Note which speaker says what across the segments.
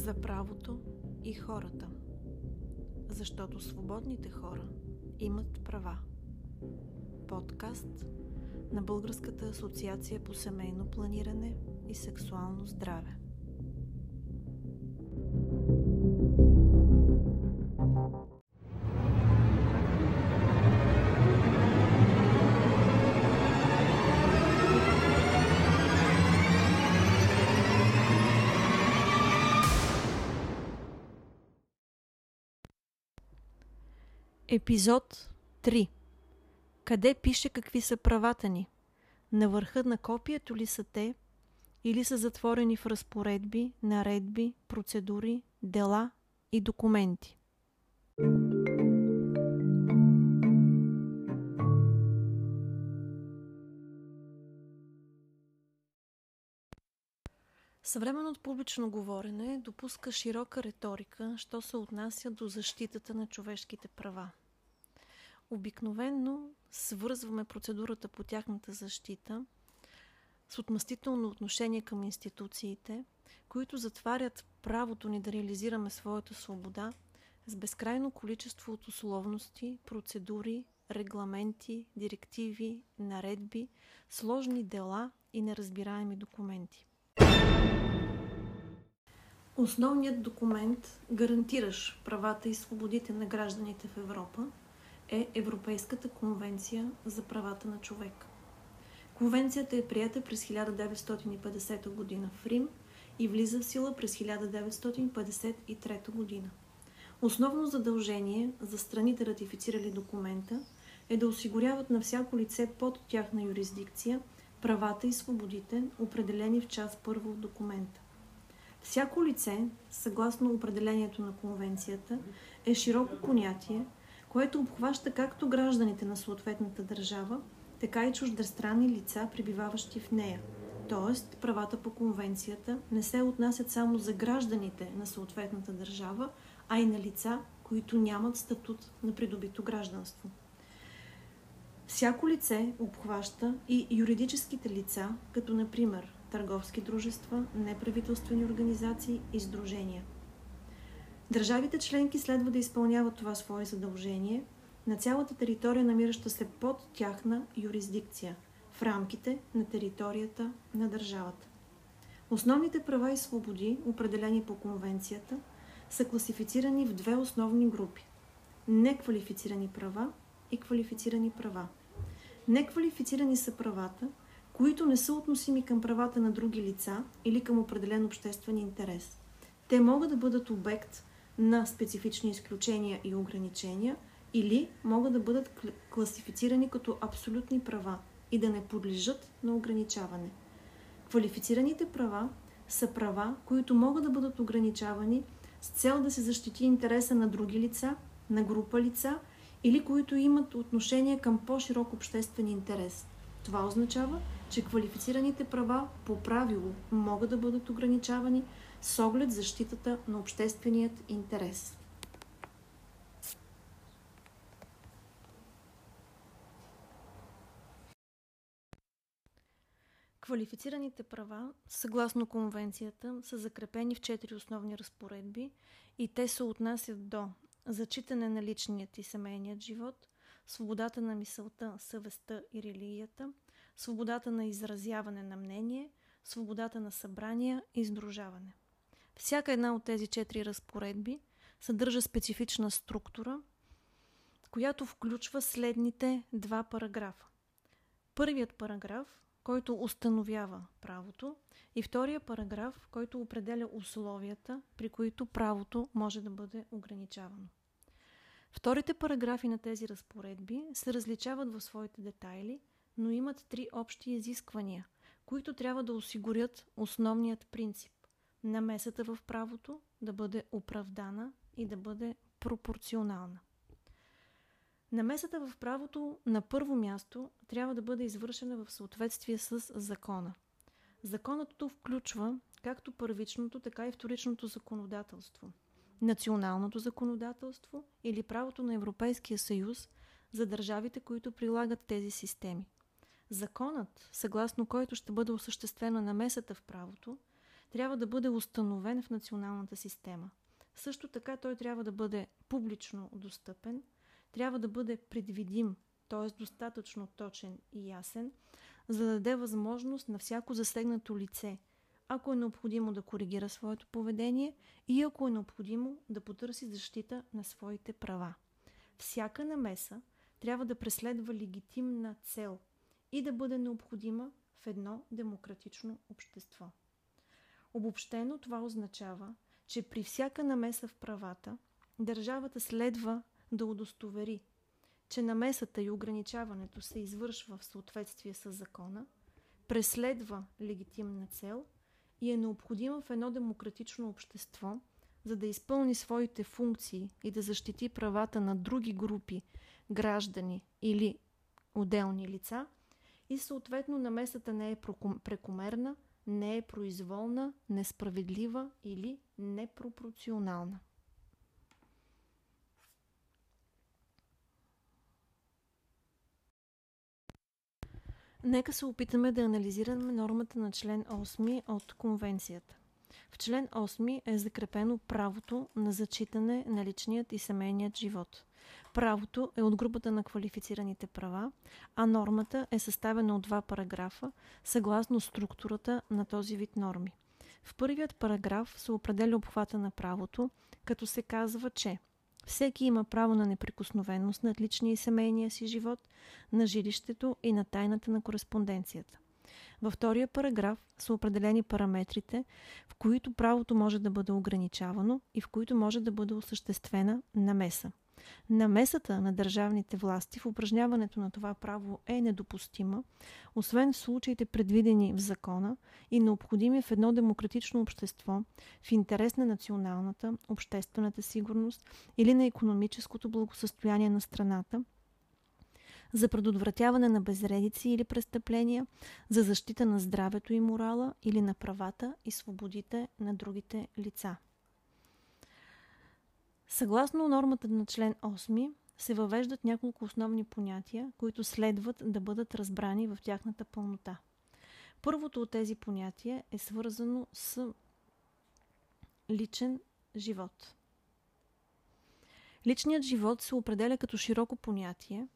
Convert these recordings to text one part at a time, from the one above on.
Speaker 1: за правото и хората. Защото свободните хора имат права. Подкаст на Българската асоциация по семейно планиране и сексуално здраве. Епизод 3 Къде пише какви са правата ни? На върха на копието ли са те или са затворени в разпоредби, наредби, процедури, дела и документи? Съвременното публично говорене допуска широка риторика, що се отнася до защитата на човешките права. Обикновенно свързваме процедурата по тяхната защита с отмъстително отношение към институциите, които затварят правото ни да реализираме своята свобода с безкрайно количество от условности, процедури, регламенти, директиви, наредби, сложни дела и неразбираеми документи. Основният документ, гарантиращ правата и свободите на гражданите в Европа, е Европейската конвенция за правата на човека. Конвенцията е прията през 1950 година в Рим и влиза в сила през 1953 година. Основно задължение за страните ратифицирали документа е да осигуряват на всяко лице под тяхна юрисдикция правата и свободите, определени в част първо от документа. Всяко лице, съгласно определението на конвенцията, е широко понятие, което обхваща както гражданите на съответната държава, така и чуждестранни лица, прибиваващи в нея. Тоест, правата по конвенцията не се отнасят само за гражданите на съответната държава, а и на лица, които нямат статут на придобито гражданство. Всяко лице обхваща и юридическите лица, като например търговски дружества, неправителствени организации и сдружения. Държавите членки следва да изпълняват това свое задължение на цялата територия, намираща се под тяхна юрисдикция, в рамките на територията на държавата. Основните права и свободи, определени по конвенцията, са класифицирани в две основни групи – неквалифицирани права и квалифицирани права. Неквалифицирани са правата, които не са относими към правата на други лица или към определен обществен интерес. Те могат да бъдат обект на специфични изключения и ограничения или могат да бъдат класифицирани като абсолютни права и да не подлежат на ограничаване. Квалифицираните права са права, които могат да бъдат ограничавани с цел да се защити интереса на други лица, на група лица или които имат отношение към по-широк обществен интерес. Това означава, че квалифицираните права по правило могат да бъдат ограничавани с оглед защитата на общественият интерес. Квалифицираните права, съгласно конвенцията, са закрепени в четири основни разпоредби и те се отнасят до зачитане на личният и семейният живот, свободата на мисълта, съвестта и религията, свободата на изразяване на мнение, свободата на събрания и издружаване. Всяка една от тези четири разпоредби съдържа специфична структура, която включва следните два параграфа. Първият параграф, който установява правото, и втория параграф, който определя условията, при които правото може да бъде ограничавано. Вторите параграфи на тези разпоредби се различават в своите детайли, но имат три общи изисквания, които трябва да осигурят основният принцип намесата в правото да бъде оправдана и да бъде пропорционална. Намесата в правото на първо място трябва да бъде извършена в съответствие с закона. Законът включва както първичното, така и вторичното законодателство, националното законодателство или правото на Европейския съюз за държавите, които прилагат тези системи. Законът, съгласно който ще бъде осъществена намесата в правото, трябва да бъде установен в националната система. Също така той трябва да бъде публично достъпен, трябва да бъде предвидим, т.е. достатъчно точен и ясен, за да даде възможност на всяко засегнато лице, ако е необходимо да коригира своето поведение и ако е необходимо да потърси защита на своите права. Всяка намеса трябва да преследва легитимна цел и да бъде необходима в едно демократично общество. Обобщено това означава, че при всяка намеса в правата, държавата следва да удостовери, че намесата и ограничаването се извършва в съответствие с закона, преследва легитимна цел и е необходима в едно демократично общество, за да изпълни своите функции и да защити правата на други групи, граждани или отделни лица, и съответно намесата не е прекомерна, не е произволна, несправедлива или непропорционална. Нека се опитаме да анализираме нормата на член 8 от Конвенцията. В член 8 е закрепено правото на зачитане на личният и семейният живот. Правото е от групата на квалифицираните права, а нормата е съставена от два параграфа, съгласно структурата на този вид норми. В първият параграф се определя обхвата на правото, като се казва, че всеки има право на неприкосновеност над личния и семейния си живот, на жилището и на тайната на кореспонденцията. Във втория параграф са определени параметрите, в които правото може да бъде ограничавано и в които може да бъде осъществена намеса. Намесата на държавните власти в упражняването на това право е недопустима, освен в случаите предвидени в закона и необходими в едно демократично общество в интерес на националната, обществената сигурност или на економическото благосъстояние на страната, за предотвратяване на безредици или престъпления, за защита на здравето и морала или на правата и свободите на другите лица. Съгласно нормата на член 8 се въвеждат няколко основни понятия, които следват да бъдат разбрани в тяхната пълнота. Първото от тези понятия е свързано с личен живот. Личният живот се определя като широко понятие,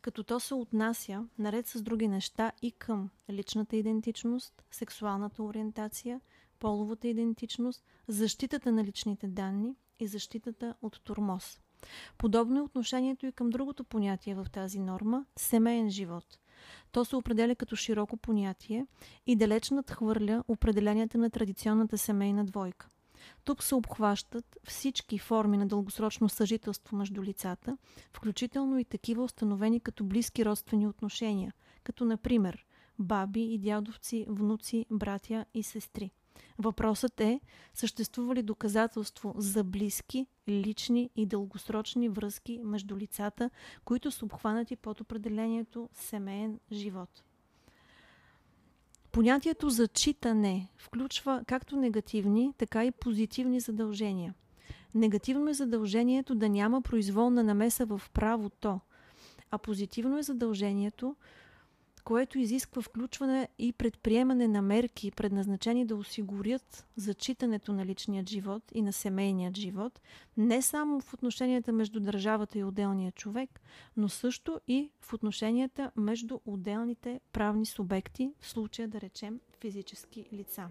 Speaker 1: като то се отнася, наред с други неща, и към личната идентичност, сексуалната ориентация, половата идентичност, защитата на личните данни и защитата от турмоз. Подобно е отношението и към другото понятие в тази норма – семейен живот. То се определя като широко понятие и далеч надхвърля определенията на традиционната семейна двойка – тук се обхващат всички форми на дългосрочно съжителство между лицата, включително и такива установени като близки родствени отношения, като например баби и дядовци, внуци, братя и сестри. Въпросът е, съществува ли доказателство за близки, лични и дългосрочни връзки между лицата, които са обхванати под определението семейен живот. Понятието зачитане включва както негативни, така и позитивни задължения. Негативно е задължението да няма произволна намеса в правото, а позитивно е задължението което изисква включване и предприемане на мерки, предназначени да осигурят зачитането на личният живот и на семейният живот, не само в отношенията между държавата и отделния човек, но също и в отношенията между отделните правни субекти, в случая да речем физически лица.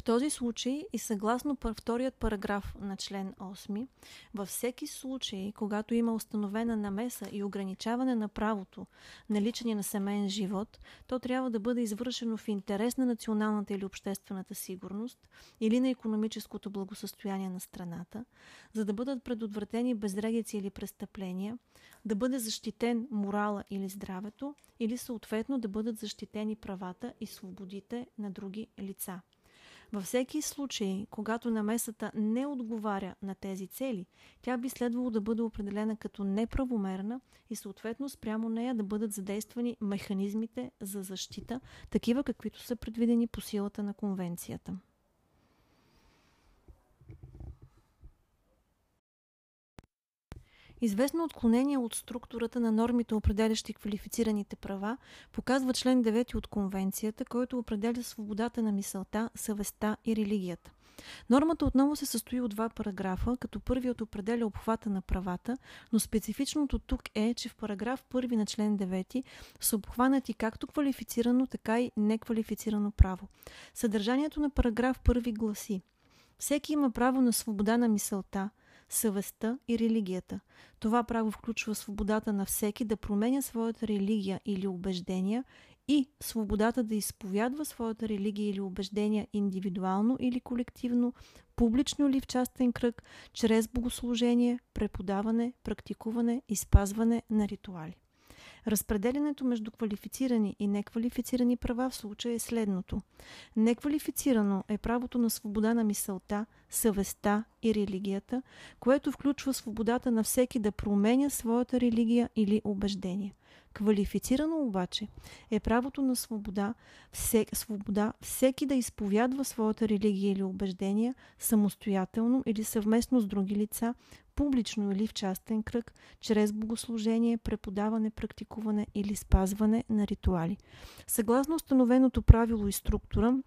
Speaker 1: В този случай и съгласно вторият параграф на член 8, във всеки случай, когато има установена намеса и ограничаване на правото на личния на семейен живот, то трябва да бъде извършено в интерес на националната или обществената сигурност или на економическото благосъстояние на страната, за да бъдат предотвратени безредици или престъпления, да бъде защитен морала или здравето, или съответно да бъдат защитени правата и свободите на други лица. Във всеки случай, когато намесата не отговаря на тези цели, тя би следвало да бъде определена като неправомерна и съответно спрямо нея да бъдат задействани механизмите за защита, такива каквито са предвидени по силата на конвенцията. Известно отклонение от структурата на нормите, определящи квалифицираните права, показва член 9 от Конвенцията, който определя свободата на мисълта, съвестта и религията. Нормата отново се състои от два параграфа, като първият определя обхвата на правата, но специфичното тук е, че в параграф 1 на член 9 са обхванати както квалифицирано, така и неквалифицирано право. Съдържанието на параграф 1 гласи Всеки има право на свобода на мисълта, съвестта и религията. Това право включва свободата на всеки да променя своята религия или убеждения и свободата да изповядва своята религия или убеждения индивидуално или колективно, публично или в частен кръг, чрез богослужение, преподаване, практикуване и спазване на ритуали. Разпределянето между квалифицирани и неквалифицирани права в случая е следното. Неквалифицирано е правото на свобода на мисълта, съвестта и религията, което включва свободата на всеки да променя своята религия или убеждение. Квалифицирано обаче е правото на свобода, все, свобода всеки да изповядва своята религия или убеждения самостоятелно или съвместно с други лица, публично или в частен кръг, чрез богослужение, преподаване, практикуване или спазване на ритуали. Съгласно установеното правило и структура,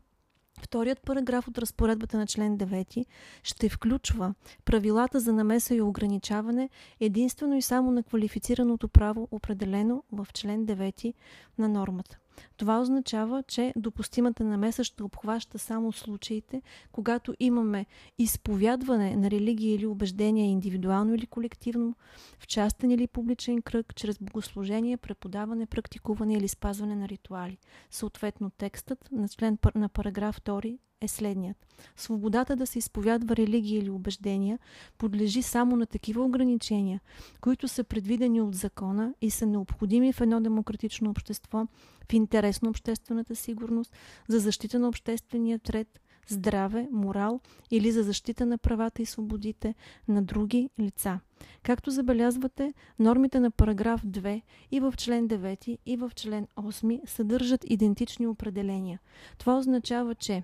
Speaker 1: Вторият параграф от разпоредбата на член 9 ще включва правилата за намеса и ограничаване единствено и само на квалифицираното право, определено в член 9 на нормата. Това означава, че допустимата намеса ще обхваща само случаите, когато имаме изповядване на религия или убеждения индивидуално или колективно, в частен или публичен кръг, чрез богослужение, преподаване, практикуване или спазване на ритуали. Съответно, текстът на член на параграф 2 е следният. Свободата да се изповядва религия или убеждения подлежи само на такива ограничения, които са предвидени от закона и са необходими в едно демократично общество в интерес на обществената сигурност, за защита на обществения ред, здраве, морал или за защита на правата и свободите на други лица. Както забелязвате, нормите на параграф 2 и в член 9 и в член 8 съдържат идентични определения. Това означава, че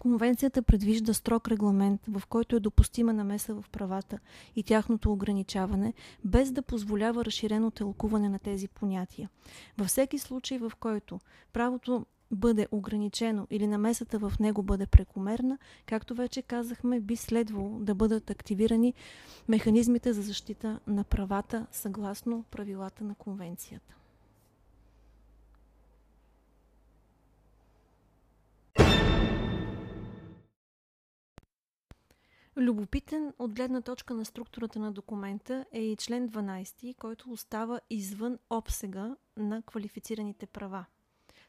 Speaker 1: Конвенцията предвижда строг регламент, в който е допустима намеса в правата и тяхното ограничаване, без да позволява разширено тълкуване на тези понятия. Във всеки случай, в който правото бъде ограничено или намесата в него бъде прекомерна, както вече казахме, би следвало да бъдат активирани механизмите за защита на правата съгласно правилата на конвенцията. Любопитен от гледна точка на структурата на документа е и член 12, който остава извън обсега на квалифицираните права.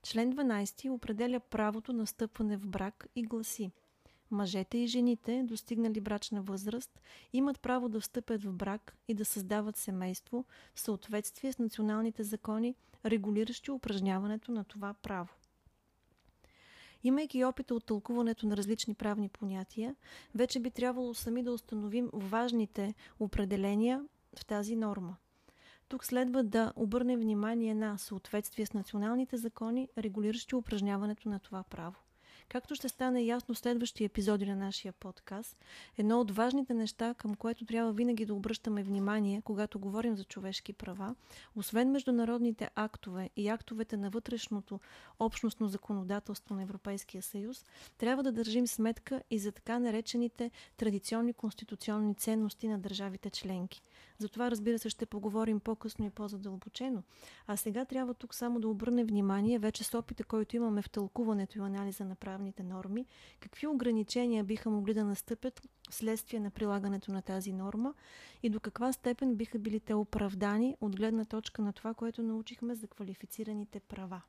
Speaker 1: Член 12 определя правото на стъпване в брак и гласи Мъжете и жените, достигнали брачна възраст, имат право да встъпят в брак и да създават семейство в съответствие с националните закони, регулиращи упражняването на това право. Имайки опита от тълкуването на различни правни понятия, вече би трябвало сами да установим важните определения в тази норма. Тук следва да обърнем внимание на съответствие с националните закони, регулиращи упражняването на това право. Както ще стане ясно в следващия епизоди на нашия подкаст, едно от важните неща, към което трябва винаги да обръщаме внимание, когато говорим за човешки права, освен международните актове и актовете на вътрешното общностно законодателство на Европейския съюз, трябва да държим сметка и за така наречените традиционни конституционни ценности на държавите членки. За това, разбира се, ще поговорим по-късно и по-задълбочено. А сега трябва тук само да обърнем внимание, вече с опита, който имаме в тълкуването и анализа на правните норми, какви ограничения биха могли да настъпят вследствие на прилагането на тази норма и до каква степен биха били те оправдани от гледна точка на това, което научихме за квалифицираните права.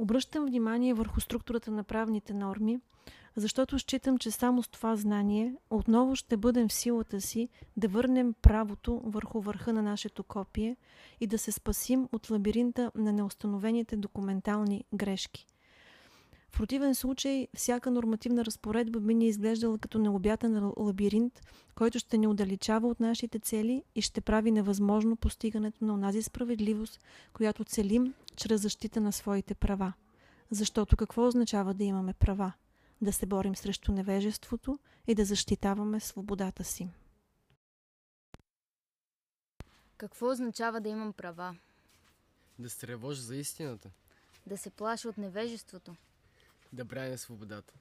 Speaker 1: Обръщам внимание върху структурата на правните норми, защото считам, че само с това знание отново ще бъдем в силата си да върнем правото върху върха на нашето копие и да се спасим от лабиринта на неустановените документални грешки. В противен случай, всяка нормативна разпоредба би ни изглеждала като необятен лабиринт, който ще ни удалечава от нашите цели и ще прави невъзможно постигането на онази справедливост, която целим чрез защита на своите права. Защото какво означава да имаме права? Да се борим срещу невежеството и да защитаваме свободата си.
Speaker 2: Какво означава да имам права?
Speaker 3: Да се тревожи за истината.
Speaker 2: Да се плаши от невежеството.
Speaker 3: Да брани свободата.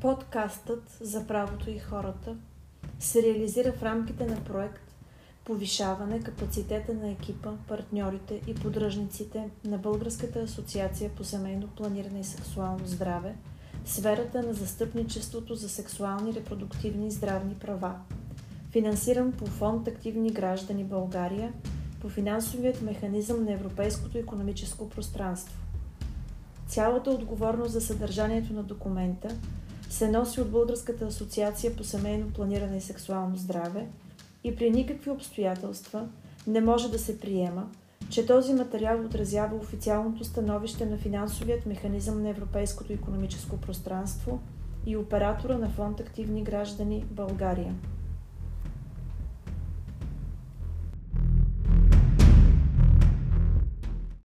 Speaker 1: Подкастът за правото и хората се реализира в рамките на проект Повишаване капацитета на екипа, партньорите и поддръжниците на Българската асоциация по семейно планиране и сексуално здраве в сферата на застъпничеството за сексуални, репродуктивни и здравни права. Финансиран по фонд Активни граждани България по финансовият механизъм на Европейското економическо пространство. Цялата отговорност за съдържанието на документа се носи от Българската асоциация по семейно планиране и сексуално здраве и при никакви обстоятелства не може да се приема, че този материал отразява официалното становище на финансовият механизъм на Европейското економическо пространство и оператора на фонд Активни граждани България.